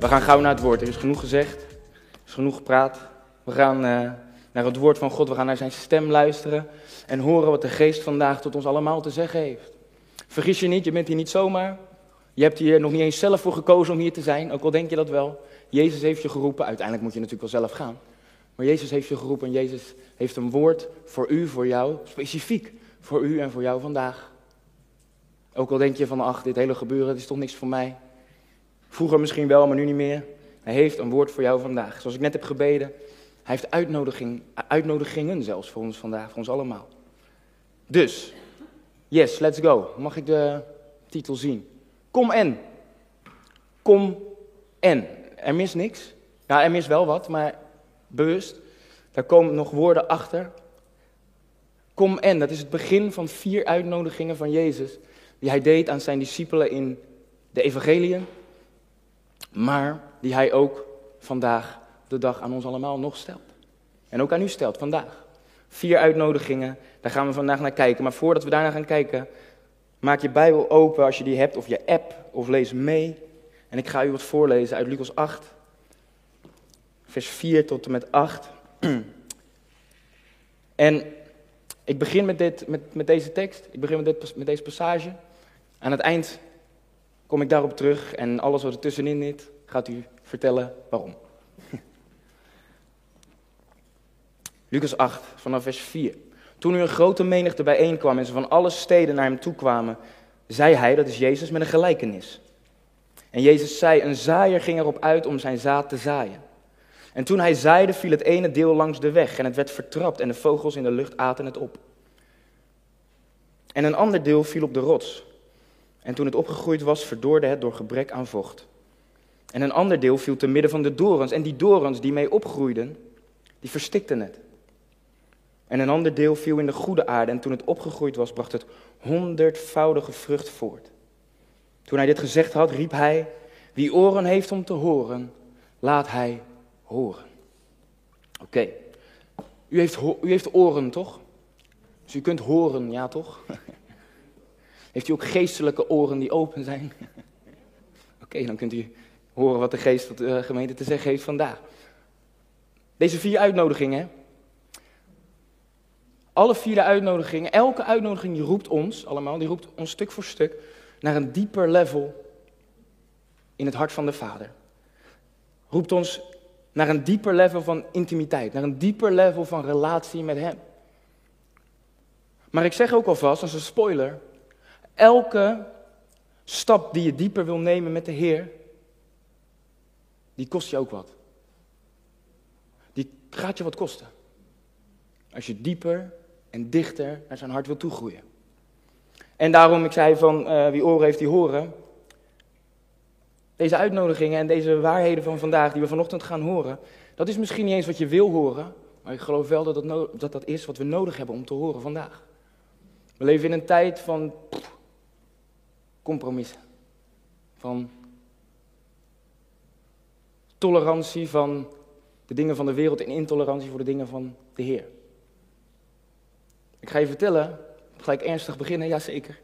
We gaan gauw naar het woord. Er is genoeg gezegd, er is genoeg gepraat. We gaan uh, naar het woord van God, we gaan naar zijn stem luisteren en horen wat de geest vandaag tot ons allemaal te zeggen heeft. Vergis je niet, je bent hier niet zomaar. Je hebt hier nog niet eens zelf voor gekozen om hier te zijn, ook al denk je dat wel. Jezus heeft je geroepen, uiteindelijk moet je natuurlijk wel zelf gaan. Maar Jezus heeft je geroepen en Jezus heeft een woord voor u, voor jou, specifiek voor u en voor jou vandaag. Ook al denk je van, ach, dit hele gebeuren, het is toch niks voor mij. Vroeger misschien wel, maar nu niet meer. Hij heeft een woord voor jou vandaag. Zoals ik net heb gebeden, hij heeft uitnodiging, uitnodigingen zelfs voor ons vandaag, voor ons allemaal. Dus, yes, let's go. Mag ik de titel zien? Kom en. Kom en. Er mis niks. Ja, er mis wel wat, maar bewust. Daar komen nog woorden achter. Kom en, dat is het begin van vier uitnodigingen van Jezus. Die hij deed aan zijn discipelen in de evangeliën. Maar die hij ook vandaag de dag aan ons allemaal nog stelt. En ook aan u stelt vandaag. Vier uitnodigingen, daar gaan we vandaag naar kijken. Maar voordat we daarna gaan kijken, maak je Bijbel open als je die hebt, of je app, of lees mee. En ik ga u wat voorlezen uit Lucas 8, vers 4 tot en met 8. En ik begin met, dit, met, met deze tekst, ik begin met, dit, met deze passage. Aan het eind kom ik daarop terug en alles wat er tussenin zit, gaat u vertellen waarom. Lucas 8, vanaf vers 4. Toen nu een grote menigte bijeenkwam en ze van alle steden naar hem toe kwamen, zei hij, dat is Jezus, met een gelijkenis. En Jezus zei, een zaaier ging erop uit om zijn zaad te zaaien. En toen hij zaaide, viel het ene deel langs de weg en het werd vertrapt en de vogels in de lucht aten het op. En een ander deel viel op de rots. En toen het opgegroeid was, verdorde het door gebrek aan vocht. En een ander deel viel te midden van de dorens. En die dorens die mee opgroeiden, die verstikten het. En een ander deel viel in de goede aarde. En toen het opgegroeid was, bracht het honderdvoudige vrucht voort. Toen hij dit gezegd had, riep hij: Wie oren heeft om te horen, laat hij horen. Oké, u, heeft, u heeft oren toch? Dus u kunt horen, ja toch? Heeft u ook geestelijke oren die open zijn? Oké, dan kunt u horen wat de geest van de gemeente te zeggen heeft vandaag. Deze vier uitnodigingen, alle vier uitnodigingen, elke uitnodiging die roept ons allemaal, die roept ons stuk voor stuk naar een dieper level in het hart van de Vader. Roept ons naar een dieper level van intimiteit, naar een dieper level van relatie met Hem. Maar ik zeg ook alvast, als een spoiler, elke stap die je dieper wil nemen met de Heer, die kost je ook wat. Die gaat je wat kosten. Als je dieper en dichter naar zijn hart wil toegroeien. En daarom, ik zei van uh, wie oren heeft, die horen. Deze uitnodigingen en deze waarheden van vandaag, die we vanochtend gaan horen, dat is misschien niet eens wat je wil horen, maar ik geloof wel dat dat, dat, is wat we nodig hebben om te horen vandaag. We leven in een tijd van compromissen, van tolerantie van de dingen van de wereld en intolerantie voor de dingen van de Heer. Ik ga je vertellen, ga ik ernstig beginnen? Jazeker.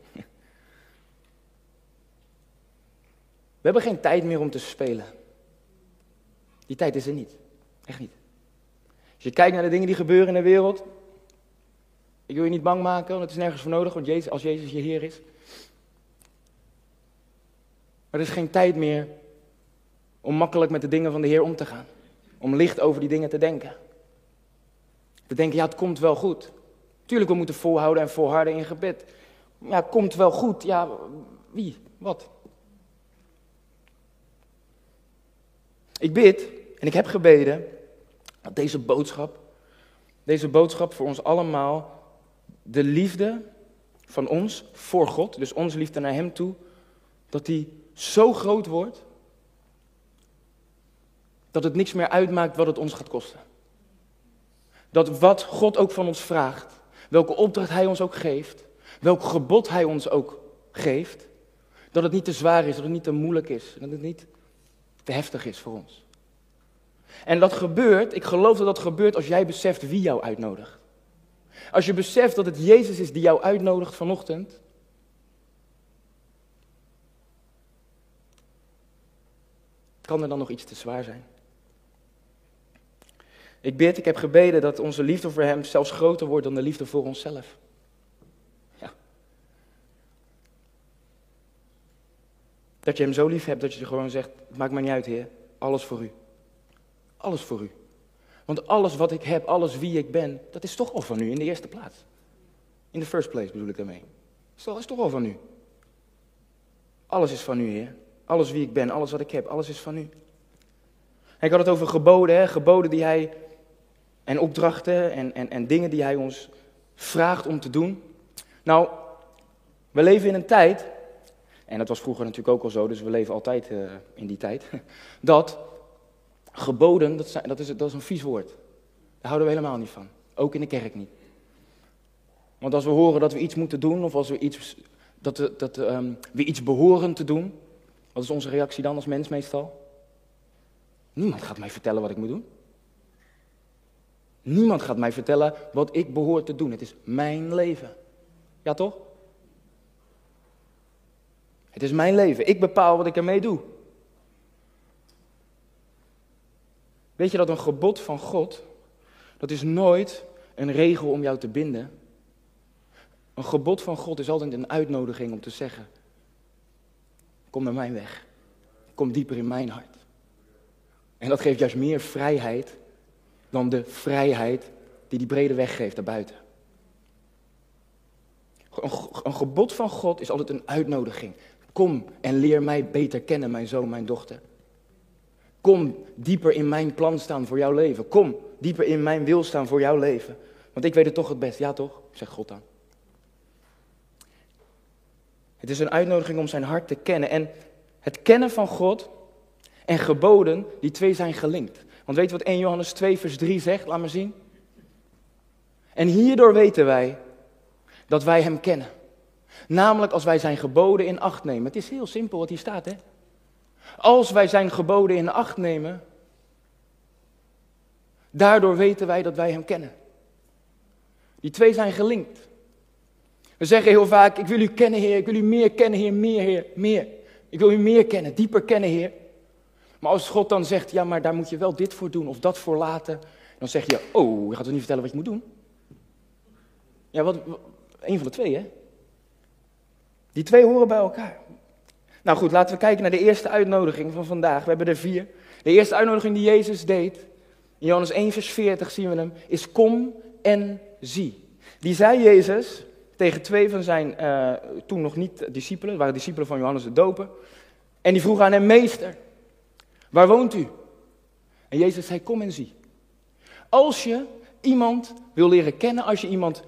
We hebben geen tijd meer om te spelen. Die tijd is er niet. Echt niet. Als je kijkt naar de dingen die gebeuren in de wereld. Ik wil je niet bang maken, want het is nergens voor nodig, want Jezus, als Jezus je Heer is. Er is geen tijd meer om makkelijk met de dingen van de Heer om te gaan. Om licht over die dingen te denken. Te denken, ja, het komt wel goed. Tuurlijk, we moeten volhouden en volharden in gebed. Ja, komt wel goed. Ja, wie? Wat? Ik bid en ik heb gebeden dat deze boodschap, deze boodschap voor ons allemaal, de liefde van ons voor God, dus onze liefde naar Hem toe, dat die zo groot wordt dat het niks meer uitmaakt wat het ons gaat kosten. Dat wat God ook van ons vraagt, welke opdracht Hij ons ook geeft, welk gebod Hij ons ook geeft, dat het niet te zwaar is, dat het niet te moeilijk is, dat het niet te heftig is voor ons. En dat gebeurt, ik geloof dat dat gebeurt als jij beseft wie jou uitnodigt. Als je beseft dat het Jezus is die jou uitnodigt vanochtend. Kan er dan nog iets te zwaar zijn? Ik bid, ik heb gebeden dat onze liefde voor Hem zelfs groter wordt dan de liefde voor onszelf. Ja. Dat je Hem zo lief hebt dat je gewoon zegt, maakt mij niet uit Heer, alles voor U. Alles voor U. Want alles wat ik heb, alles wie ik ben, dat is toch al van U in de eerste plaats. In de first place bedoel ik daarmee. Dat is toch al van U. Alles is van U, Heer. Alles wie ik ben, alles wat ik heb, alles is van U. ik had het over geboden, hè? geboden die Hij en opdrachten en, en, en dingen die Hij ons vraagt om te doen. Nou, we leven in een tijd, en dat was vroeger natuurlijk ook al zo, dus we leven altijd uh, in die tijd, dat geboden, dat, zijn, dat, is, dat is een vies woord. Daar houden we helemaal niet van. Ook in de kerk niet. Want als we horen dat we iets moeten doen, of als we iets, dat, dat um, we iets behoren te doen, wat is onze reactie dan als mens meestal? Niemand gaat mij vertellen wat ik moet doen. Niemand gaat mij vertellen wat ik behoor te doen. Het is mijn leven. Ja, toch? Het is mijn leven. Ik bepaal wat ik ermee doe. Weet je dat een gebod van God, dat is nooit een regel om jou te binden. Een gebod van God is altijd een uitnodiging om te zeggen, kom naar mijn weg. Kom dieper in mijn hart. En dat geeft juist meer vrijheid dan de vrijheid die die brede weg geeft daarbuiten. Een, een gebod van God is altijd een uitnodiging. Kom en leer mij beter kennen, mijn zoon, mijn dochter. Kom dieper in mijn plan staan voor jouw leven. Kom dieper in mijn wil staan voor jouw leven. Want ik weet het toch het best. Ja toch? Zegt God dan. Het is een uitnodiging om zijn hart te kennen. En het kennen van God en geboden, die twee zijn gelinkt. Want weet je wat 1 Johannes 2 vers 3 zegt? Laat maar zien. En hierdoor weten wij dat wij hem kennen. Namelijk als wij zijn geboden in acht nemen. Het is heel simpel wat hier staat, hè? Als wij zijn geboden in acht nemen, daardoor weten wij dat wij Hem kennen. Die twee zijn gelinkt. We zeggen heel vaak, ik wil u kennen Heer, ik wil u meer kennen Heer, meer Heer, meer. Ik wil u meer kennen, dieper kennen Heer. Maar als God dan zegt, ja maar daar moet je wel dit voor doen of dat voor laten. Dan zeg je, oh, je gaat ons niet vertellen wat je moet doen. Ja, wat, een van de twee hè. Die twee horen bij elkaar. Nou goed, laten we kijken naar de eerste uitnodiging van vandaag. We hebben er vier. De eerste uitnodiging die Jezus deed, in Johannes 1, vers 40 zien we hem, is kom en zie. Die zei Jezus tegen twee van zijn uh, toen nog niet discipelen, waren discipelen van Johannes de Doper. En die vroegen aan hem, meester, waar woont u? En Jezus zei, kom en zie. Als je iemand wil leren kennen, als je iemand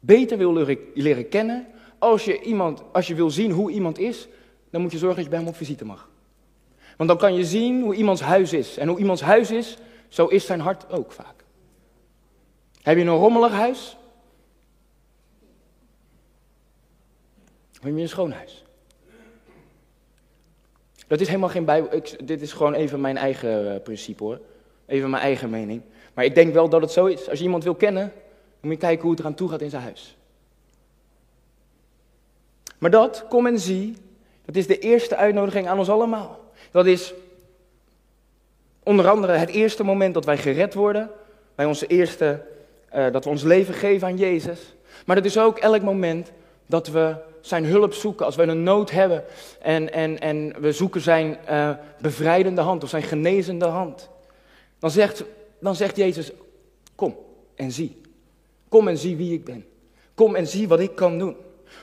beter wil leren, leren kennen, als je, iemand, als je wil zien hoe iemand is, dan moet je zorgen dat je bij hem op visite mag. Want dan kan je zien hoe iemands huis is. En hoe iemands huis is, zo is zijn hart ook vaak. Heb je een rommelig huis? Heb je een schoon huis? Dat is helemaal geen bijbel. dit is gewoon even mijn eigen uh, principe hoor. Even mijn eigen mening. Maar ik denk wel dat het zo is. Als je iemand wil kennen, moet je kijken hoe het eraan toe gaat in zijn huis. Maar dat, kom en zie, dat is de eerste uitnodiging aan ons allemaal. Dat is onder andere het eerste moment dat wij gered worden. Bij onze eerste, uh, dat we ons leven geven aan Jezus. Maar dat is ook elk moment dat we zijn hulp zoeken. Als we een nood hebben en, en, en we zoeken zijn uh, bevrijdende hand of zijn genezende hand. Dan zegt, dan zegt Jezus, kom en zie. Kom en zie wie ik ben. Kom en zie wat ik kan doen.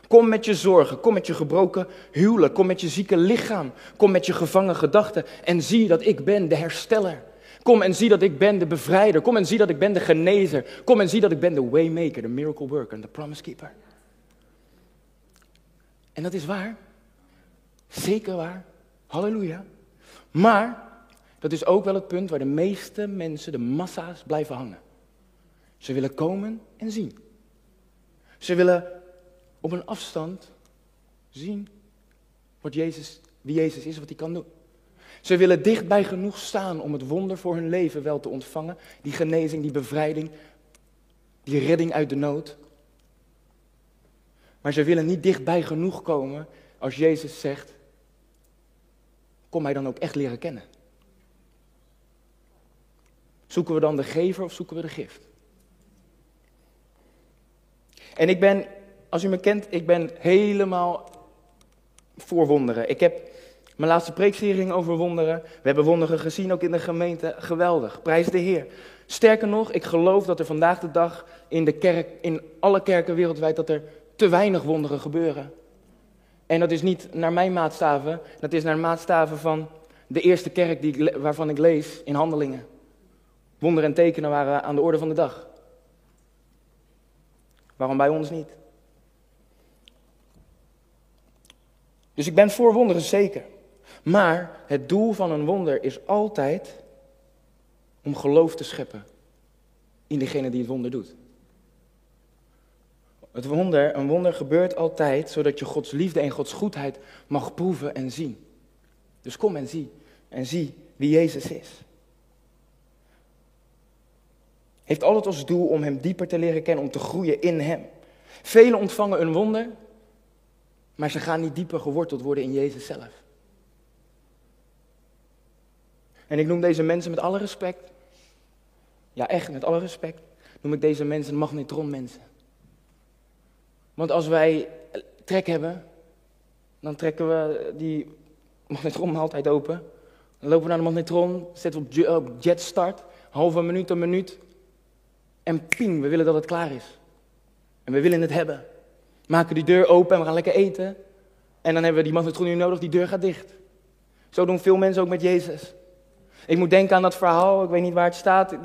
Kom met je zorgen, kom met je gebroken huwelijk, kom met je zieke lichaam, kom met je gevangen gedachten en zie dat ik ben de hersteller. Kom en zie dat ik ben de bevrijder. Kom en zie dat ik ben de genezer. Kom en zie dat ik ben de waymaker, de miracle worker, de promise keeper. En dat is waar. Zeker waar. Halleluja. Maar dat is ook wel het punt waar de meeste mensen, de massa's, blijven hangen. Ze willen komen en zien. Ze willen op een afstand zien wat Jezus, wie Jezus is, wat hij kan doen. Ze willen dichtbij genoeg staan om het wonder voor hun leven wel te ontvangen. Die genezing, die bevrijding, die redding uit de nood. Maar ze willen niet dichtbij genoeg komen als Jezus zegt, kom mij dan ook echt leren kennen. Zoeken we dan de gever of zoeken we de gift? En ik ben, als u me kent, ik ben helemaal voor wonderen. Ik heb mijn laatste preekserie over wonderen. We hebben wonderen gezien ook in de gemeente. Geweldig. Prijs de Heer. Sterker nog, ik geloof dat er vandaag de dag in de kerk, in alle kerken wereldwijd, dat er te weinig wonderen gebeuren. En dat is niet naar mijn maatstaven, dat is naar maatstaven van de eerste kerk die waarvan ik lees in handelingen. Wonderen en tekenen waren aan de orde van de dag. Waarom bij ons niet? Dus ik ben voor wonderen zeker. Maar het doel van een wonder is altijd om geloof te scheppen in degene die het wonder doet. Het wonder, een wonder gebeurt altijd zodat je Gods liefde en Gods goedheid mag proeven en zien. Dus kom en zie. En zie wie Jezus is. Heeft altijd als doel om Hem dieper te leren kennen, om te groeien in Hem. Velen ontvangen een wonder, maar ze gaan niet dieper geworteld worden in Jezus zelf. En ik noem deze mensen met alle respect, ja echt met alle respect, noem ik deze mensen magnetronmensen. Want als wij trek hebben, dan trekken we die magnetron altijd open. Dan lopen we naar de magnetron, zetten we op jet start, halve minuut, een minuut. En ping, we willen dat het klaar is. En we willen het hebben. Maken die deur open en we gaan lekker eten. En dan hebben we die magnetron nu nodig, die deur gaat dicht. Zo doen veel mensen ook met Jezus. Ik moet denken aan dat verhaal, ik weet niet waar het staat,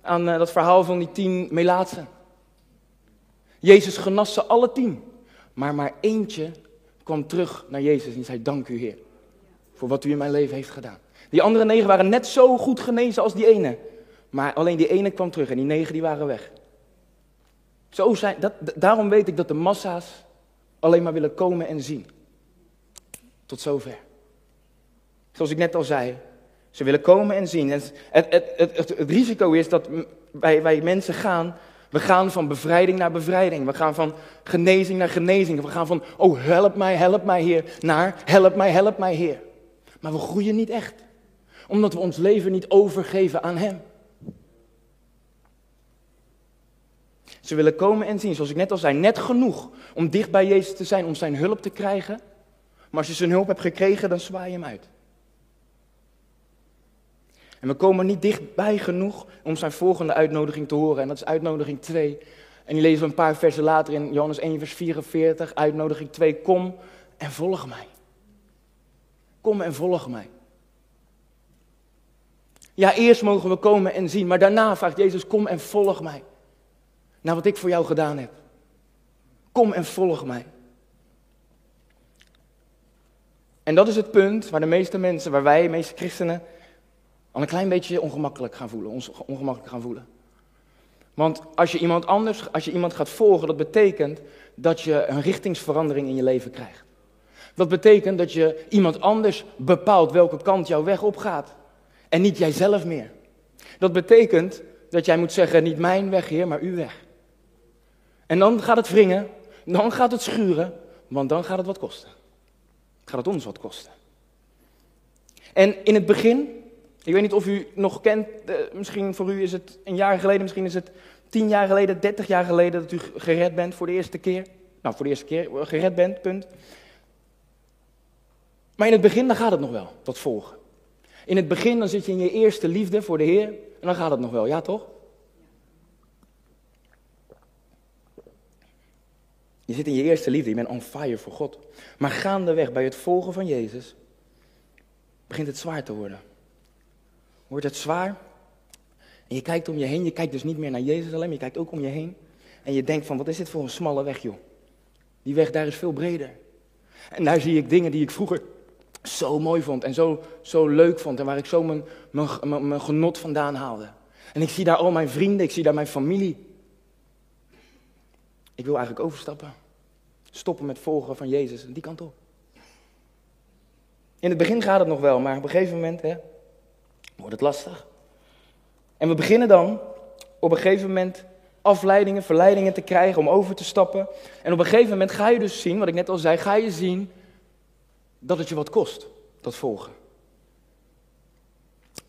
aan eh, dat verhaal van die tien melaatsen. Jezus genas ze alle tien. Maar maar eentje kwam terug naar Jezus en zei, dank u Heer, voor wat u in mijn leven heeft gedaan. Die andere negen waren net zo goed genezen als die ene. Maar alleen die ene kwam terug en die negen die waren weg. Zo zijn, dat, daarom weet ik dat de massa's alleen maar willen komen en zien. Tot zover. Zoals ik net al zei, ze willen komen en zien. het, het, het, het, risico is dat wij mensen gaan, we gaan van bevrijding naar bevrijding. We gaan van genezing naar genezing. We gaan van, oh help mij, help mij Heer, naar help mij, help mij Heer. Maar we groeien niet echt. Omdat we ons leven niet overgeven aan Hem. Ze willen komen en zien, zoals ik net al zei, net genoeg om dicht bij Jezus te zijn, om zijn hulp te krijgen. Maar als je zijn hulp hebt gekregen, dan zwaai je hem uit. En we komen niet dichtbij genoeg om zijn volgende uitnodiging te horen. En dat is uitnodiging 2. En die lezen we een paar versen later in Johannes 1, vers 44. Uitnodiging 2. Kom en volg mij. Kom en volg mij. Ja, eerst mogen we komen en zien, maar daarna vraagt Jezus: Kom en volg mij. Naar wat ik voor jou gedaan heb. Kom en volg mij. En dat is het punt waar de meeste mensen, waar wij, de meeste christenen, al een klein beetje ongemakkelijk gaan voelen, ons ongemakkelijk gaan voelen. Want als je iemand anders, als je iemand gaat volgen, dat betekent dat je een richtingsverandering in je leven krijgt. Dat betekent dat je iemand anders bepaalt welke kant jouw weg opgaat. En niet jijzelf meer. Dat betekent dat jij moet zeggen, niet mijn weg, Heer, maar uw weg. En dan gaat het wringen, dan gaat het schuren, want dan gaat het wat kosten. Gaat het ons wat kosten. En in het begin ik weet niet of u nog kent, eh, misschien voor u is het een jaar geleden, misschien is het tien jaar geleden, dertig jaar geleden dat u gered bent voor de eerste keer. Nou, voor de eerste keer eh, gered bent, punt. Maar in het begin, dan gaat het nog wel, dat volgen. In het begin, dan zit je in je eerste liefde voor de Heer en dan gaat het nog wel, ja toch? Je zit in je eerste liefde, je bent on fire voor God. Maar gaandeweg bij het volgen van Jezus begint het zwaar te worden wordt het zwaar. En je kijkt om je heen, je kijkt dus niet meer naar Jezus alleen, je kijkt ook om je heen. En je denkt van, wat is dit voor een smalle weg, joh. Die weg daar is veel breder. En daar zie ik dingen die ik vroeger zo mooi vond en zo, zo leuk vond. En waar ik zo mijn, mijn, mijn genot vandaan haalde. En ik zie daar al mijn vrienden, ik zie daar mijn familie. Ik wil eigenlijk overstappen. Stoppen met volgen van Jezus die kant op. In het begin gaat het nog wel, maar op een gegeven moment, hè, wordt het lastig. En we beginnen dan op een gegeven moment afleidingen, verleidingen te krijgen om over te stappen. En op een gegeven moment ga je dus zien, wat ik net al zei, ga je zien dat het je wat kost, dat volgen.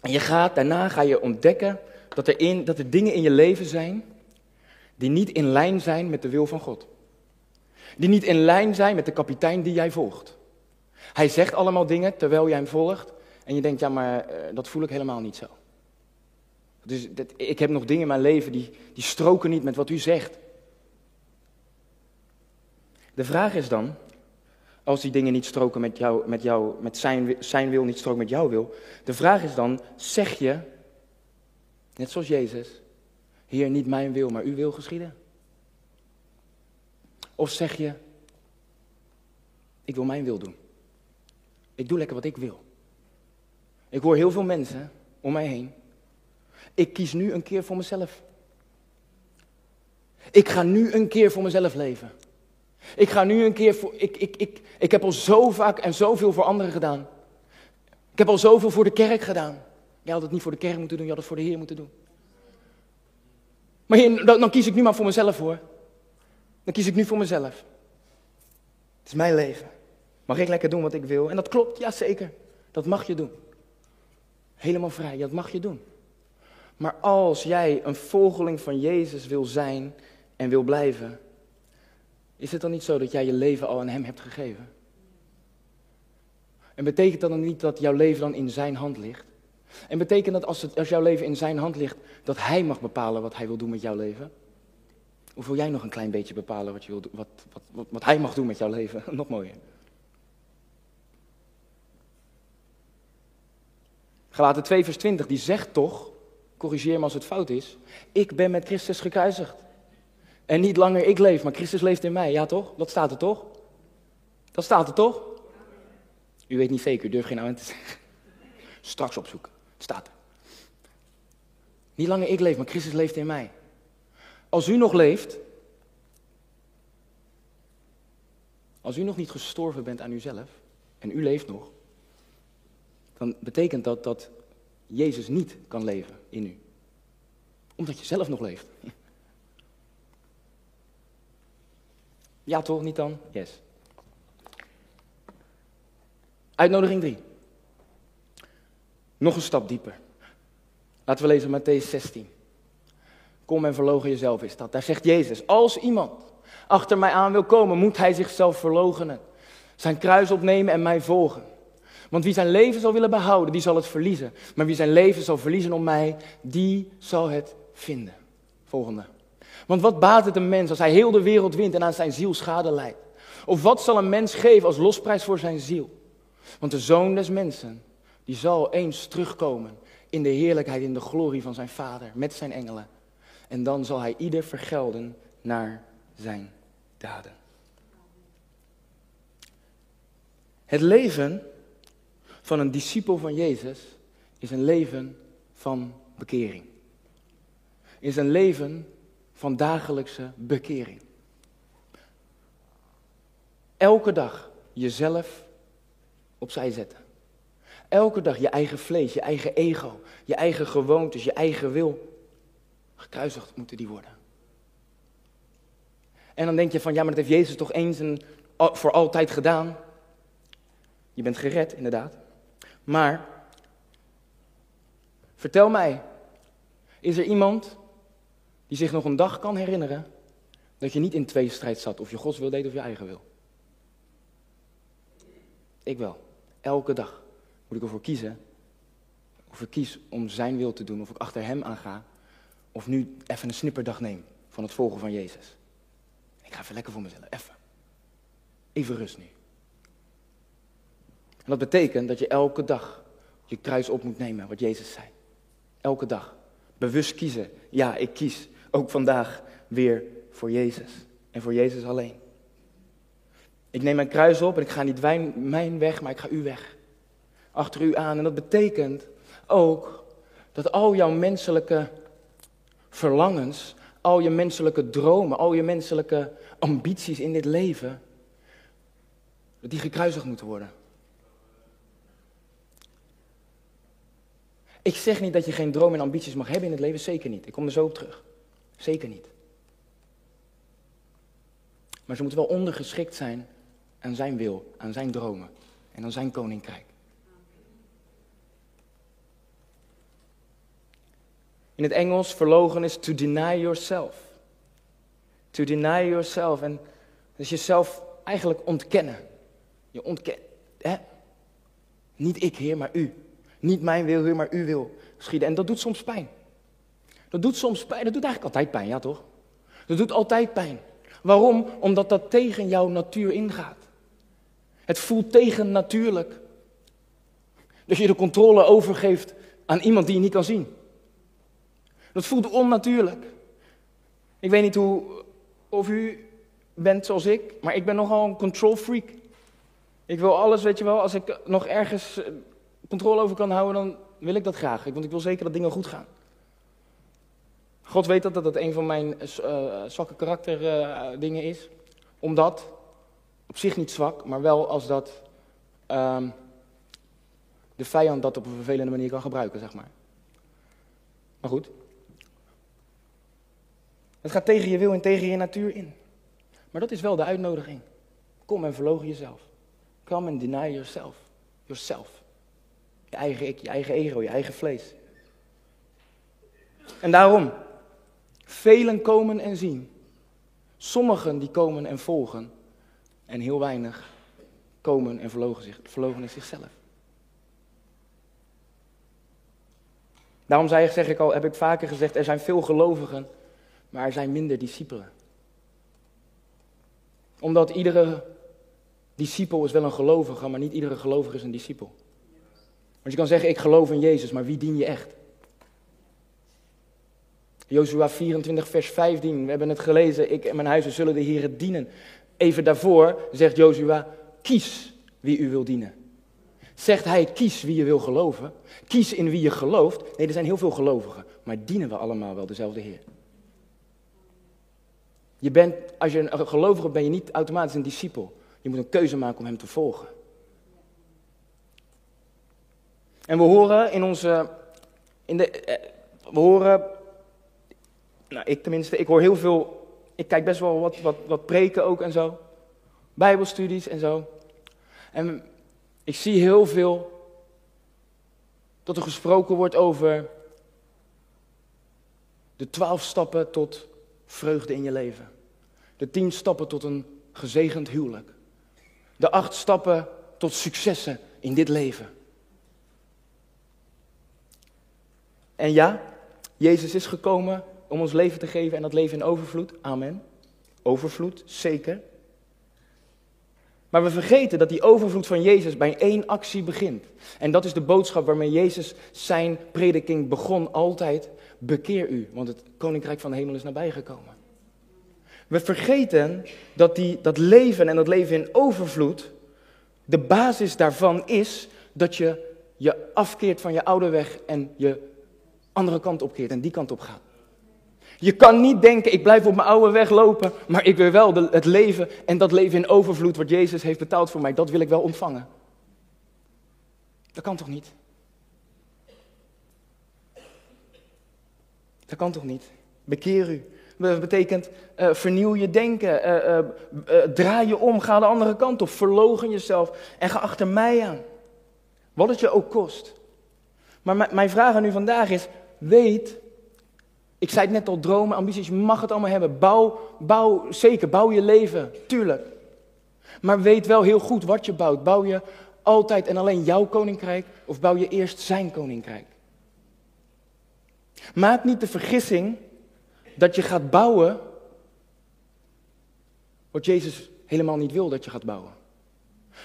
En je gaat, daarna ga je ontdekken dat er, in, dat er dingen in je leven zijn die niet in lijn zijn met de wil van God. Die niet in lijn zijn met de kapitein die jij volgt. Hij zegt allemaal dingen terwijl jij hem volgt en je denkt, ja maar eh, dat voel ik helemaal niet zo. Dus dat, ik heb nog dingen in mijn leven die, die stroken niet met wat u zegt. De vraag is dan, als die dingen niet stroken met jou, met, jou, met zijn, zijn wil, niet stroken met jouw wil. De vraag is dan, zeg je, net zoals Jezus, Heer, niet mijn wil, maar uw wil geschieden? Of zeg je, ik wil mijn wil doen. Ik doe lekker wat ik wil. Ik hoor heel veel mensen om mij heen. Ik kies nu een keer voor mezelf. Ik ga nu een keer voor mezelf leven. Ik ga nu een keer voor. Ik, ik, ik, ik heb al zo vaak en zoveel voor anderen gedaan. Ik heb al zoveel voor de kerk gedaan. Jij had het niet voor de kerk moeten doen, je had het voor de Heer moeten doen. Maar dan, dan kies ik nu maar voor mezelf hoor. Dan kies ik nu voor mezelf. Het is mijn leven. Mag ik lekker doen wat ik wil? En dat klopt, ja zeker. Dat mag je doen. Helemaal vrij, dat mag je doen. Maar als jij een volgeling van Jezus wil zijn en wil blijven, is het dan niet zo dat jij je leven al aan Hem hebt gegeven? En betekent dat dan niet dat jouw leven dan in Zijn hand ligt? En betekent dat als, het, als jouw leven in Zijn hand ligt, dat Hij mag bepalen wat Hij wil doen met jouw leven? Of wil jij nog een klein beetje bepalen wat, je wat, wat, wat, wat Hij mag doen met jouw leven? nog mooier. Galaten 2 vers 20, die zegt toch, corrigeer me als het fout is, ik ben met Christus gekruisigd. En niet langer ik leef, maar Christus leeft in mij. Ja toch? Dat staat er toch? Dat staat er toch? U weet niet zeker, u durft geen aan te zeggen. Straks opzoeken. Het staat er. Niet langer ik leef, maar Christus leeft in mij. Als u nog leeft, als u nog niet gestorven bent aan uzelf, en u leeft nog, dan betekent dat dat Jezus niet kan leven in u. Omdat je zelf nog leeft. Ja toch, niet dan? Yes. Uitnodiging 3. Nog een stap dieper. Laten we lezen Matthäus 16. Kom en verlogen jezelf is dat. Daar zegt Jezus, als iemand achter mij aan wil komen, moet hij zichzelf verloochenen. Zijn kruis opnemen en mij volgen. Want wie zijn leven zal willen behouden, die zal het verliezen. Maar wie zijn leven zal verliezen om mij, die zal het vinden. Volgende. Want wat baat het een mens als hij heel de wereld wint en aan zijn ziel schade leidt? Of wat zal een mens geven als losprijs voor zijn ziel? Want de zoon des mensen, die zal eens terugkomen in de heerlijkheid, in de glorie van zijn vader, met zijn engelen. En dan zal hij ieder vergelden naar zijn daden. Het leven van een discipel van Jezus is een leven van bekering. Is een leven van dagelijkse bekering. Elke dag jezelf opzij zetten. Elke dag je eigen vlees, je eigen ego, je eigen gewoontes, je eigen wil. Gekruisigd moeten die worden. En dan denk je van, ja, maar dat heeft Jezus toch eens en voor altijd gedaan. Je bent gered, inderdaad. Maar, vertel mij, is er iemand die zich nog een dag kan herinneren dat je niet in tweestrijd zat of je Gods wil deed of je eigen wil? Ik wel. Elke dag moet ik ervoor kiezen. Of ik kies om zijn wil te doen, of ik achter hem aanga. Of nu even een snipperdag neem van het volgen van Jezus. Ik ga even lekker voor mezelf, even. Even rust nu. En dat betekent dat je elke dag je kruis op moet nemen, wat Jezus zei. Elke dag. Bewust kiezen. Ja, ik kies ook vandaag weer voor Jezus. En voor Jezus alleen. Ik neem mijn kruis op en ik ga niet mijn weg, maar ik ga uw weg. Achter u aan. En dat betekent ook dat al jouw menselijke verlangens, al je menselijke dromen, al je menselijke ambities in dit leven, die gekruisigd moeten worden. Ik zeg niet dat je geen dromen en ambities mag hebben in het leven, zeker niet. Ik kom er zo op terug. Zeker niet. Maar ze moeten wel ondergeschikt zijn aan zijn wil, aan zijn dromen en aan zijn koninkrijk. In het Engels verlogen is to deny yourself. To deny yourself. En dus jezelf eigenlijk ontkennen. Je ontkent. Niet ik, Heer, maar u. Niet mijn wil, maar uw wil geschieden. En dat doet soms pijn. Dat doet soms pijn. Dat doet eigenlijk altijd pijn, ja toch? Dat doet altijd pijn. Waarom? Omdat dat tegen jouw natuur ingaat. Het voelt tegen natuurlijk. Dat je de controle overgeeft aan iemand die je niet kan zien. Dat voelt onnatuurlijk. Ik weet niet hoe, of u bent zoals ik, maar ik ben nogal een control freak. Ik wil alles, weet je wel, als ik nog ergens eh, controle over kan houden, dan wil ik dat graag. Want ik wil zeker dat dingen goed gaan. God weet dat dat, een van mijn uh, zwakke karakterdingen uh, is. Omdat, op zich niet zwak, maar wel als dat uh, de vijand dat op een vervelende manier kan gebruiken, zeg maar. Maar goed. Het gaat tegen je wil en tegen je natuur in. Maar dat is wel de uitnodiging. Kom en verlogen jezelf. Come and deny yourself. Yourself. Je eigen ik, je eigen ego, je eigen vlees. En daarom, velen komen en zien. Sommigen die komen en volgen. En heel weinig komen en verlogen, zich, verlogen zichzelf. Daarom zeg ik al, heb ik vaker gezegd, er zijn veel gelovigen, maar er zijn minder discipelen. Omdat iedere discipel is wel een gelovige, maar niet iedere gelovige is een discipel. Want je kan zeggen, ik geloof in Jezus, maar wie dien je echt? Jozua 24, vers 15, we hebben het gelezen, ik en mijn huizen zullen de Heeren dienen. Even daarvoor zegt Jozua, kies wie u wil dienen. Zegt hij, kies wie je wil geloven. Kies in wie je gelooft. Nee, er zijn heel veel gelovigen, maar dienen we allemaal wel dezelfde Heer. Je bent, als je een gelovige bent, ben je niet automatisch een discipel. Je moet een keuze maken om hem te volgen. En we horen in onze, in de, eh, we horen, nou ik tenminste, ik hoor heel veel, ik kijk best wel wat, wat, wat preken ook en zo. Bijbelstudies en zo. En ik zie heel veel dat er gesproken wordt over de twaalf stappen tot vreugde in je leven. De tien stappen tot een gezegend huwelijk. De acht stappen tot successen in dit leven. En ja, Jezus is gekomen om ons leven te geven en dat leven in overvloed. Amen. Overvloed, zeker. Maar we vergeten dat die overvloed van Jezus bij één actie begint. En dat is de boodschap waarmee Jezus zijn prediking begon altijd. Bekeer u, want het koninkrijk van de hemel is nabijgekomen. We vergeten dat die, dat leven en dat leven in overvloed, de basis daarvan is dat je je afkeert van je oude weg en je andere kant opkeert en die kant op gaat. Je kan niet denken, ik blijf op mijn oude weg lopen, maar ik wil wel het leven en dat leven in overvloed wat Jezus heeft betaald voor mij, dat wil ik wel ontvangen. Dat kan toch niet? Dat kan toch niet? Bekeer u. Dat betekent uh, vernieuw je denken, uh, uh, draai je om, ga de andere kant op, verlogen jezelf en ga achter mij aan. Wat het je ook kost. Maar mijn vraag aan u vandaag is, weet ik zei het net al, dromen, ambities, je mag het allemaal hebben. Bouw, bouw, zeker, bouw je leven, tuurlijk. Maar weet wel heel goed wat je bouwt. Bouw je altijd en alleen jouw koninkrijk of bouw je eerst zijn koninkrijk? Maak niet de vergissing dat je gaat bouwen wat Jezus helemaal niet wil dat je gaat bouwen.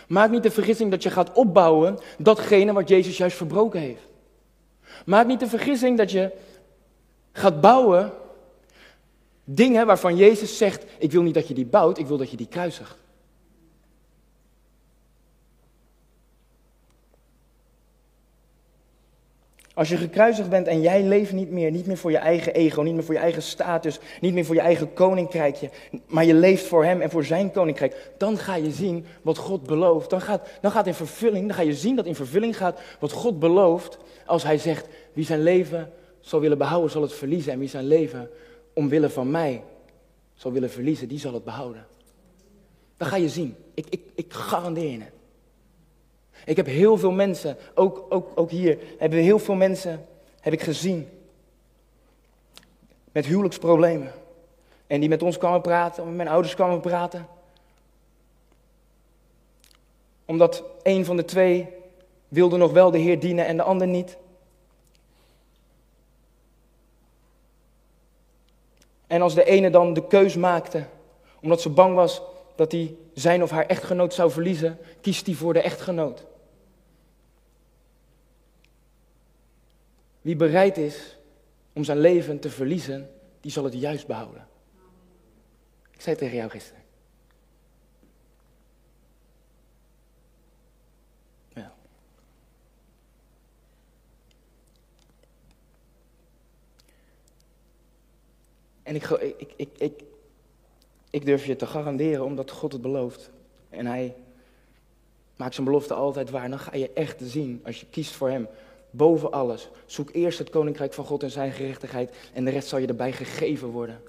Maak niet de vergissing dat je gaat opbouwen datgene wat Jezus juist verbroken heeft. Maak niet de vergissing dat je gaat bouwen dingen waarvan Jezus zegt, ik wil niet dat je die bouwt, ik wil dat je die kruisigt. Als je gekruisigd bent en jij leeft niet meer, niet meer voor je eigen ego, niet meer voor je eigen status, niet meer voor je eigen koninkrijkje, maar je leeft voor Hem en voor Zijn koninkrijk, dan ga je zien wat God belooft. Dan gaat, dan gaat in vervulling, dan ga je zien dat in vervulling gaat wat God belooft als Hij zegt, wie zijn leven zal willen behouden, zal het verliezen. En wie zijn leven omwille van mij zal willen verliezen, die zal het behouden. Dan ga je zien. Ik, ik, ik garandeer je het. Ik heb heel veel mensen, ook, ook, ook hier, hebben heel veel mensen, heb ik gezien. met huwelijksproblemen. En die met ons kwamen praten, met mijn ouders kwamen praten. Omdat een van de twee wilde nog wel de Heer dienen en de ander niet. En als de ene dan de keus maakte, omdat ze bang was dat hij zijn of haar echtgenoot zou verliezen, kiest hij voor de echtgenoot. Wie bereid is om zijn leven te verliezen, die zal het juist behouden. Ik zei tegen jou gisteren. En ik, ik, ik, ik, ik durf je te garanderen omdat God het belooft. En hij maakt zijn belofte altijd waar. Dan ga je echt zien, als je kiest voor hem, boven alles. Zoek eerst het koninkrijk van God en zijn gerechtigheid en de rest zal je erbij gegeven worden.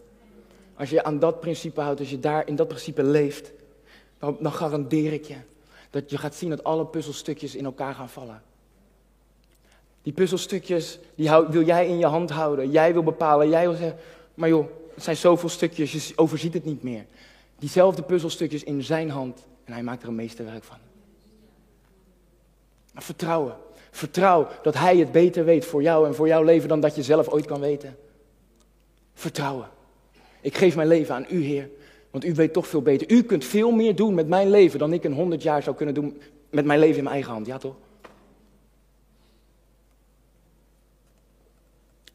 Als je aan dat principe houdt, als je daar in dat principe leeft, dan, garandeer ik je dat je gaat zien dat alle puzzelstukjes in elkaar gaan vallen. Die puzzelstukjes, die wil jij in je hand houden. Jij wil bepalen, jij wil zeggen, maar joh, het zijn zoveel stukjes, je overziet het niet meer. Diezelfde puzzelstukjes in zijn hand en hij maakt er een meesterwerk van. Vertrouwen. Vertrouw dat hij het beter weet voor jou en voor jouw leven dan dat je zelf ooit kan weten. Vertrouwen. Ik geef mijn leven aan u, Heer, want u weet toch veel beter. U kunt veel meer doen met mijn leven dan ik een honderd jaar zou kunnen doen met mijn leven in mijn eigen hand. Ja, toch?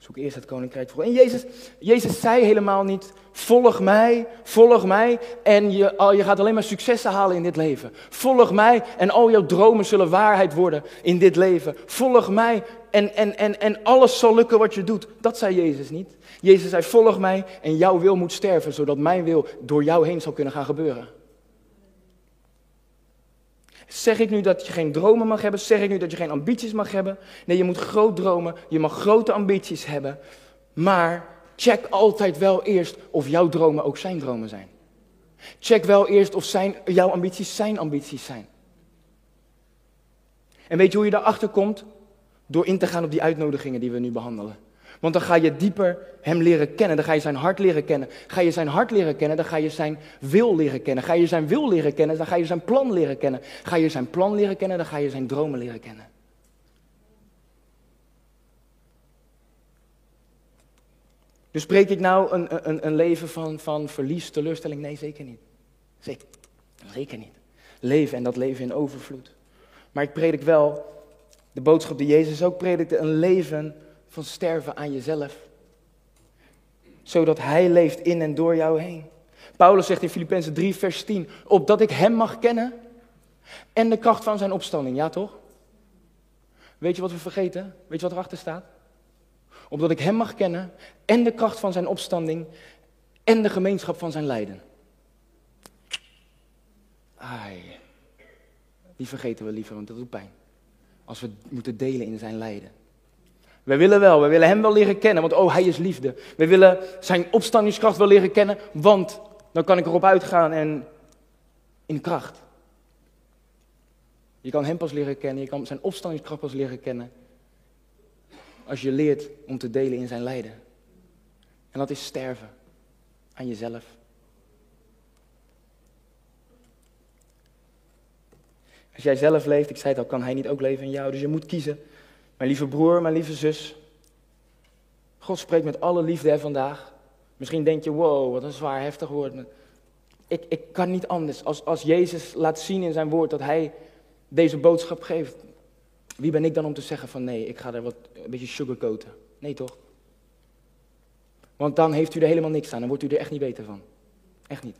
Zoek eerst het koninkrijk. En Jezus, Jezus zei helemaal niet, volg mij, volg mij en je, je gaat alleen maar successen halen in dit leven. Volg mij en al jouw dromen zullen waarheid worden in dit leven. Volg mij en, en, en, en alles zal lukken wat je doet. Dat zei Jezus niet. Jezus zei, volg mij en jouw wil moet sterven, zodat mijn wil door jou heen zal kunnen gaan gebeuren. Zeg ik nu dat je geen dromen mag hebben? Zeg ik nu dat je geen ambities mag hebben? Nee, je moet groot dromen, je mag grote ambities hebben. Maar check altijd wel eerst of jouw dromen ook zijn dromen zijn. Check wel eerst of zijn, jouw ambities zijn ambities zijn. En weet je hoe je daarachter komt? Door in te gaan op die uitnodigingen die we nu behandelen. Want dan ga je dieper hem leren kennen. Dan ga je zijn hart leren kennen. Ga je zijn hart leren kennen, dan ga je zijn wil leren kennen. Ga je zijn wil leren kennen, dan ga je zijn plan leren kennen. Ga je zijn plan leren kennen, dan ga je zijn dromen leren kennen. Dus spreek ik nou een, een, een leven van, van verlies, teleurstelling? Nee, zeker niet. Zeker, zeker niet. Leven en dat leven in overvloed. Maar ik predik wel de boodschap die Jezus ook predikte: een leven van sterven aan jezelf. Zodat Hij leeft in en door jou heen. Paulus zegt in Filippenzen 3, vers 10, opdat ik Hem mag kennen en de kracht van Zijn opstanding. Ja toch? Weet je wat we vergeten? Weet je wat erachter staat? Opdat ik Hem mag kennen en de kracht van Zijn opstanding en de gemeenschap van Zijn lijden. Ai, die vergeten we liever, want dat doet pijn. Als we moeten delen in Zijn lijden. We willen wel, we willen Hem wel leren kennen, want oh, Hij is liefde. We willen Zijn opstandingskracht wel leren kennen, want dan kan ik erop uitgaan en in kracht. Je kan Hem pas leren kennen, je kan Zijn opstandingskracht pas leren kennen, als je leert om te delen in Zijn lijden. En dat is sterven aan jezelf. Als jij zelf leeft, ik zei het al, kan Hij niet ook leven in jou, dus je moet kiezen. Mijn lieve broer, mijn lieve zus. God spreekt met alle liefde vandaag. Misschien denk je, wow, wat een zwaar heftig woord. Ik, ik kan niet anders. Als, als Jezus laat zien in zijn woord dat hij deze boodschap geeft. Wie ben ik dan om te zeggen van nee, ik ga er wat een beetje sugarcoaten. Nee toch? Want dan heeft u er helemaal niks aan. Dan wordt u er echt niet beter van. Echt niet.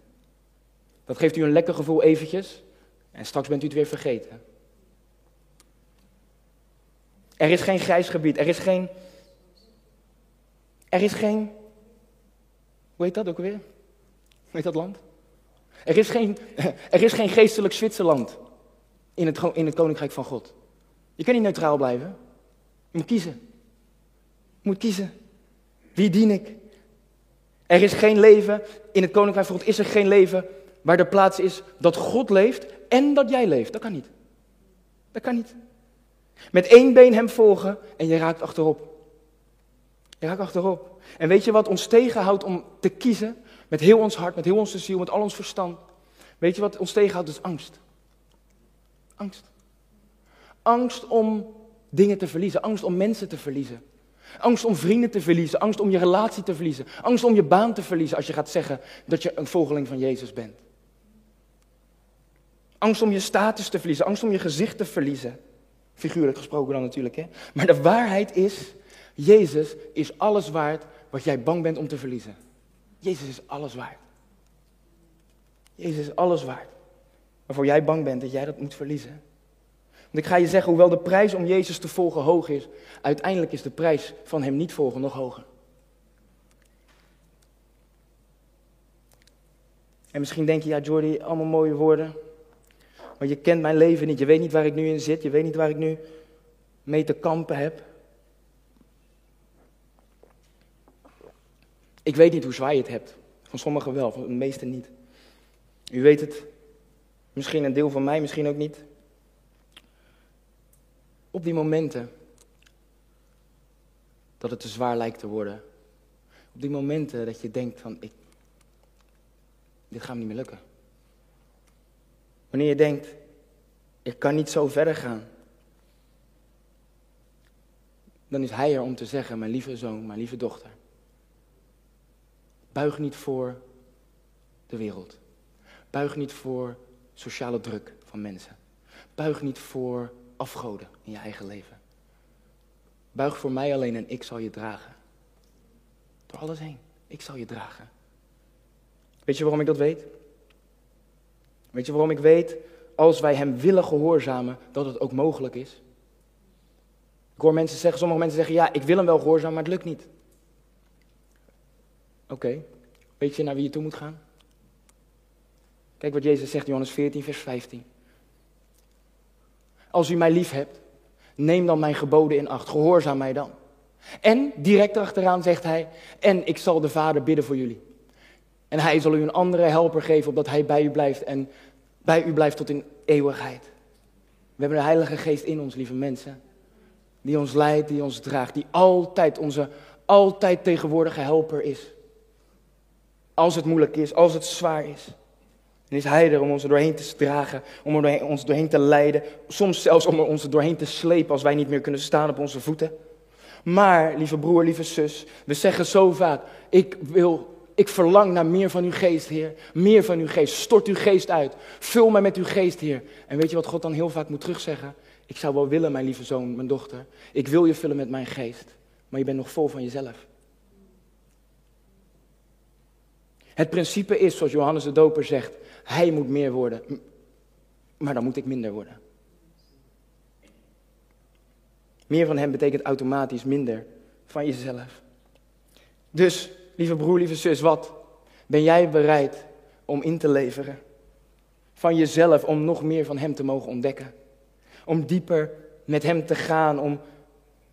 Dat geeft u een lekker gevoel eventjes. En straks bent u het weer vergeten. Er is geen grijs gebied. Er is geen. Er is geen. Hoe heet dat ook weer? Hoe heet dat land? Er is geen, er is geen geestelijk Zwitserland in het, in het koninkrijk van God. Je kan niet neutraal blijven. Je moet kiezen. Je moet kiezen. Wie dien ik? Er is geen leven in het koninkrijk van God. Is er geen leven waar de plaats is dat God leeft en dat jij leeft? Dat kan niet. Dat kan niet. Met één been hem volgen en je raakt achterop. Je raakt achterop. En weet je wat ons tegenhoudt om te kiezen? Met heel ons hart, met heel onze ziel, met al ons verstand. Weet je wat ons tegenhoudt? is angst. Angst. Angst om dingen te verliezen. Angst om mensen te verliezen. Angst om vrienden te verliezen. Angst om je relatie te verliezen. Angst om je baan te verliezen als je gaat zeggen dat je een volgeling van Jezus bent. Angst om je status te verliezen. Angst om je gezicht te verliezen. Figuurlijk gesproken dan natuurlijk. Hè? Maar de waarheid is, Jezus is alles waard wat jij bang bent om te verliezen. Jezus is alles waard. Jezus is alles waard. Waarvoor jij bang bent dat jij dat moet verliezen. Want ik ga je zeggen, hoewel de prijs om Jezus te volgen hoog is, uiteindelijk is de prijs van Hem niet volgen nog hoger. En misschien denk je, ja Jordi, allemaal mooie woorden. Maar je kent mijn leven niet. Je weet niet waar ik nu in zit. Je weet niet waar ik nu mee te kampen heb. Ik weet niet hoe zwaar je het hebt. Van sommigen wel, van de meesten niet. U weet het. Misschien een deel van mij, misschien ook niet. Op die momenten dat het te zwaar lijkt te worden. Op die momenten dat je denkt van, ik, dit gaat me niet meer lukken. Wanneer je denkt, ik kan niet zo verder gaan. Dan is hij er om te zeggen, mijn lieve zoon, mijn lieve dochter. Buig niet voor de wereld. Buig niet voor sociale druk van mensen. Buig niet voor afgoden in je eigen leven. Buig voor mij alleen en ik zal je dragen. Door alles heen. Ik zal je dragen. Weet je waarom ik dat weet? Weet je waarom ik weet, als wij Hem willen gehoorzamen, dat het ook mogelijk is? Ik hoor mensen zeggen, sommige mensen zeggen, ja, ik wil Hem wel gehoorzamen, maar het lukt niet. Oké, weet je naar wie je toe moet gaan? Kijk wat Jezus zegt, Johannes 14, vers 15. Als u mij lief hebt, neem dan mijn geboden in acht, gehoorzaam mij dan. En direct erachteraan zegt hij, en ik zal de Vader bidden voor jullie. En hij zal u een andere helper geven, opdat hij bij u blijft en bij u blijft tot in eeuwigheid. We hebben de Heilige Geest in ons, lieve mensen. Die ons leidt, die ons draagt, die altijd onze altijd tegenwoordige helper is. Als het moeilijk is, als het zwaar is. Dan is Hij er om ons er doorheen te dragen, om ons doorheen te leiden. Soms zelfs om er ons er doorheen te slepen als wij niet meer kunnen staan op onze voeten. Maar, lieve broer, lieve zus, we zeggen zo vaak, ik wil ik verlang naar meer van uw geest, Heer. Meer van uw geest. Stort uw geest uit. Vul mij met uw geest, Heer. En weet je wat God dan heel vaak moet terugzeggen? Ik zou wel willen, mijn lieve zoon, mijn dochter. Ik wil je vullen met mijn geest. Maar je bent nog vol van jezelf. Het principe is, zoals Johannes de Doper zegt, hij moet meer worden. Maar dan moet ik minder worden. Meer van hem betekent automatisch minder van jezelf. Dus Lieve broer, lieve zus, wat ben jij bereid om in te leveren? Van jezelf, om nog meer van Hem te mogen ontdekken. Om dieper met Hem te gaan, om,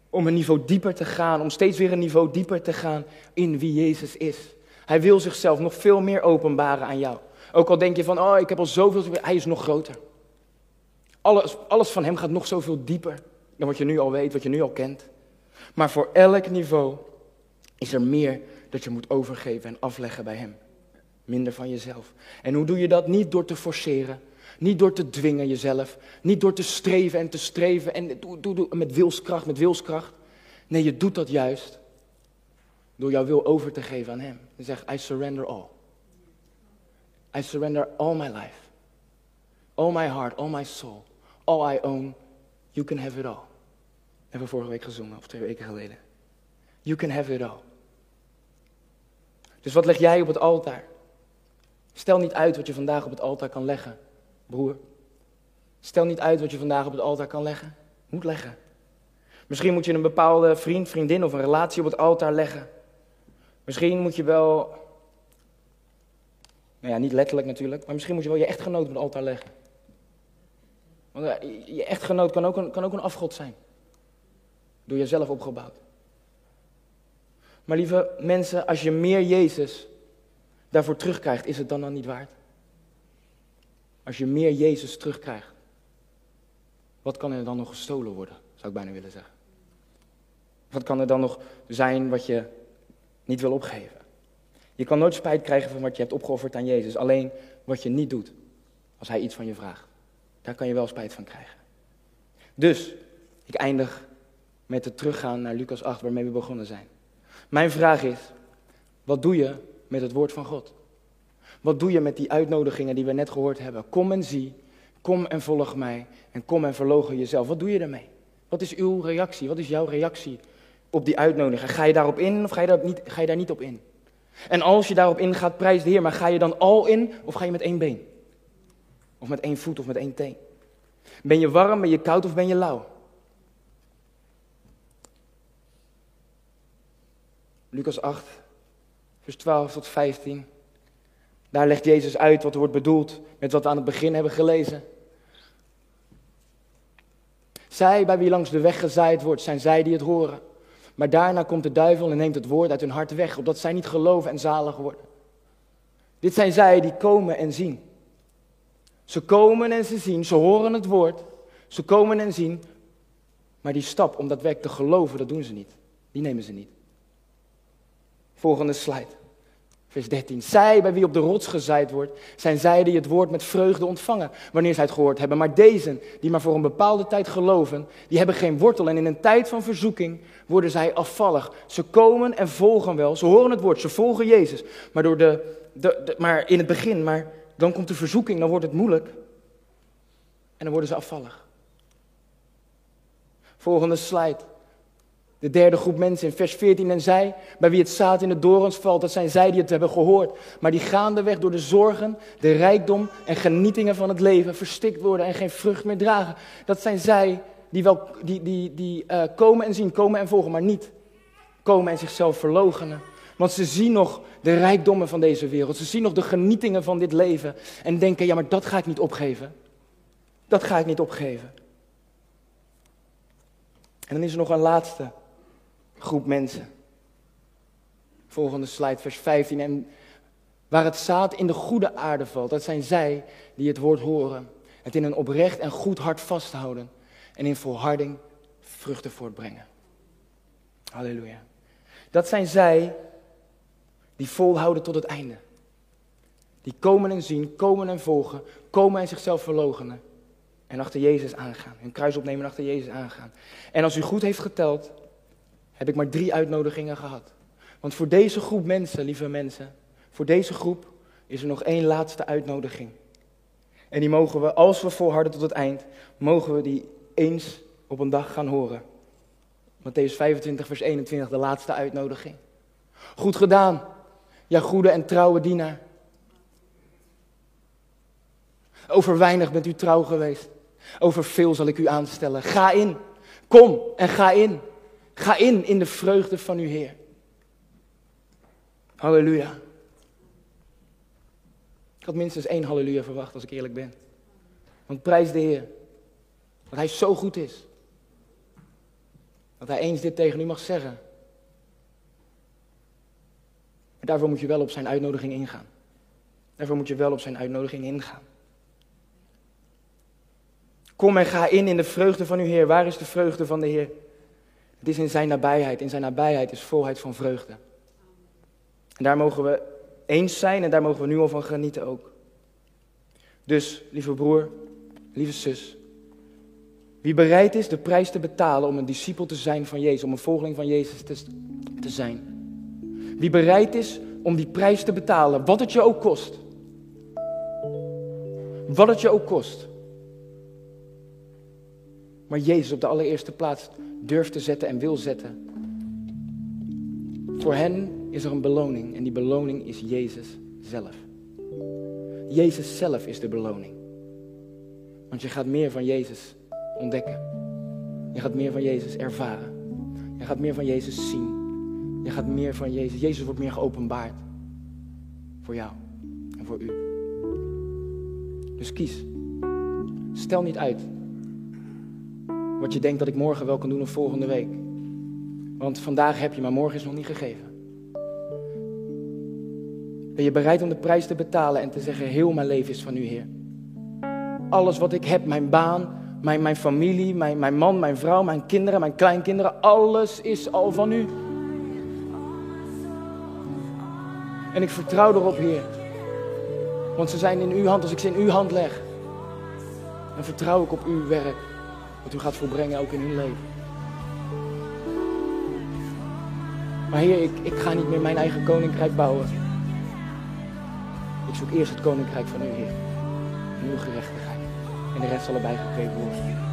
om een niveau dieper te gaan, om steeds weer een niveau dieper te gaan in wie Jezus is. Hij wil zichzelf nog veel meer openbaren aan jou. Ook al denk je van, oh, ik heb al zoveel, hij is nog groter. Alles, alles van Hem gaat nog zoveel dieper dan wat je nu al weet, wat je nu al kent. Maar voor elk niveau is er meer dat je moet overgeven en afleggen bij Hem. Minder van jezelf. En hoe doe je dat? Niet door te forceren. Niet door te dwingen jezelf. Niet door te streven en te streven en met wilskracht, met wilskracht. Nee, je doet dat juist door jouw wil over te geven aan Hem. Je zegt, I surrender all. I surrender all my life. All my heart, all my soul. All I own. You can have it all. Hebben we vorige week gezongen, of twee weken geleden. You can have it all. Dus wat leg jij op het altaar? Stel niet uit wat je vandaag op het altaar kan leggen, broer. Stel niet uit wat je vandaag op het altaar kan leggen. Moet leggen. Misschien moet je een bepaalde vriend, vriendin of een relatie op het altaar leggen. Misschien moet je wel, nou ja, niet letterlijk natuurlijk, maar misschien moet je wel je echtgenoot op het altaar leggen. Want je echtgenoot kan ook een, kan ook een afgod zijn. Door jezelf opgebouwd. Maar lieve mensen, als je meer Jezus daarvoor terugkrijgt, is het dan dan niet waard? Als je meer Jezus terugkrijgt, wat kan er dan nog gestolen worden, zou ik bijna willen zeggen. Wat kan er dan nog zijn wat je niet wil opgeven? Je kan nooit spijt krijgen van wat je hebt opgeofferd aan Jezus. Alleen wat je niet doet als Hij iets van je vraagt. Daar kan je wel spijt van krijgen. Dus, ik eindig met het teruggaan naar Lucas 8, waarmee we begonnen zijn. Mijn vraag is, wat doe je met het woord van God? Wat doe je met die uitnodigingen die we net gehoord hebben? Kom en zie, kom en volg mij en kom en verlogen jezelf. Wat doe je daarmee? Wat is uw reactie? Wat is jouw reactie op die uitnodiging? Ga je daarop in of ga je, daar niet, ga je daar niet op in? En als je daarop ingaat, prijs de Heer, maar ga je dan al in of ga je met één been? Of met één voet of met één teen? Ben je warm, ben je koud of ben je lauw? Lucas 8, vers 12 tot 15. Daar legt Jezus uit wat er wordt bedoeld met wat we aan het begin hebben gelezen. Zij bij wie langs de weg gezaaid wordt, zijn zij die het horen. Maar daarna komt de duivel en neemt het woord uit hun hart weg, opdat zij niet geloven en zalig worden. Dit zijn zij die komen en zien. Ze komen en ze zien, ze horen het woord, ze komen en zien, maar die stap om dat werk te geloven, dat doen ze niet. Die nemen ze niet. Volgende slide. Vers 13. Zij bij wie op de rots gezaaid wordt, zijn zij die het woord met vreugde ontvangen wanneer zij het gehoord hebben. Maar deze, die maar voor een bepaalde tijd geloven, die hebben geen wortel. En in een tijd van verzoeking worden zij afvallig. Ze komen en volgen wel, ze horen het woord, ze volgen Jezus. Maar, door de, de, maar in het begin, maar dan komt de verzoeking, dan wordt het moeilijk. En dan worden ze afvallig. Volgende slide. De derde groep mensen in vers 14 en zij, bij wie het zaad in de dorens valt, dat zijn zij die het hebben gehoord, maar die gaandeweg door de zorgen, de rijkdom en genietingen van het leven verstikt worden en geen vrucht meer dragen. Dat zijn zij die, wel, die, die, die uh, komen en zien, komen en volgen, maar niet komen en zichzelf verlogenen. Want ze zien nog de rijkdommen van deze wereld, ze zien nog de genietingen van dit leven en denken, ja maar dat ga ik niet opgeven. Dat ga ik niet opgeven. En dan is er nog een laatste groep mensen. Volgende slide, vers 15. En waar het zaad in de goede aarde valt, dat zijn zij die het woord horen, het in een oprecht en goed hart vasthouden en in volharding vruchten voortbrengen. Halleluja. Dat zijn zij die volhouden tot het einde. Die komen en zien, komen en volgen, komen en zichzelf verloochenen. En achter Jezus aangaan. Hun kruis opnemen en achter Jezus aangaan. En als u goed heeft geteld, heb ik maar drie uitnodigingen gehad. Want voor deze groep mensen, lieve mensen, voor deze groep is er nog één laatste uitnodiging. En die mogen we, als we volharden tot het eind, mogen we die eens op een dag gaan horen. Matthäus 25, vers 21, de laatste uitnodiging. Goed gedaan, ja goede en trouwe dienaar. Over weinig bent u trouw geweest. Over veel zal ik u aanstellen. Ga in. Kom en ga in. Ga in in de vreugde van uw Heer. Halleluja. Ik had minstens één halleluja verwacht als ik eerlijk ben. Want prijs de Heer. Dat Hij zo goed is. Dat Hij eens dit tegen u mag zeggen. Maar daarvoor moet je wel op zijn uitnodiging ingaan. Daarvoor moet je wel op zijn uitnodiging ingaan. Kom en ga in in de vreugde van uw Heer. Waar is de vreugde van de Heer? Het is in zijn nabijheid. In zijn nabijheid is volheid van vreugde. En daar mogen we eens zijn en daar mogen we nu al van genieten ook. Dus, lieve broer, lieve zus, wie bereid is de prijs te betalen om een discipel te zijn van Jezus, om een volgeling van Jezus te, te zijn. Wie bereid is om die prijs te betalen, wat het je ook kost. Wat het je ook kost. Maar Jezus op de allereerste plaats durft te zetten en wil zetten. Voor hen is er een beloning en die beloning is Jezus zelf. Jezus zelf is de beloning. Want je gaat meer van Jezus ontdekken. Je gaat meer van Jezus ervaren. Je gaat meer van Jezus zien. Je gaat meer van Jezus. Jezus wordt meer geopenbaard. Voor jou en voor u. Dus kies. Stel niet uit wat je denkt dat ik morgen wel kan doen of volgende week. Want vandaag heb je, maar morgen is nog niet gegeven. Ben je bereid om de prijs te betalen en te zeggen: Heel mijn leven is van u, Heer. Alles wat ik heb, mijn baan, mijn, mijn familie, mijn, mijn man, mijn vrouw, mijn kinderen, mijn kleinkinderen. Alles is al van u. En ik vertrouw erop, Heer. Want ze zijn in uw hand. Als ik ze in uw hand leg, dan vertrouw ik op uw werk. Wat u gaat volbrengen ook in hun leven. Maar Heer, ik, ik ga niet meer mijn eigen koninkrijk bouwen. Ik zoek eerst het koninkrijk van u, Heer. En uw gerechtigheid. En de rest zal erbij gegeven worden.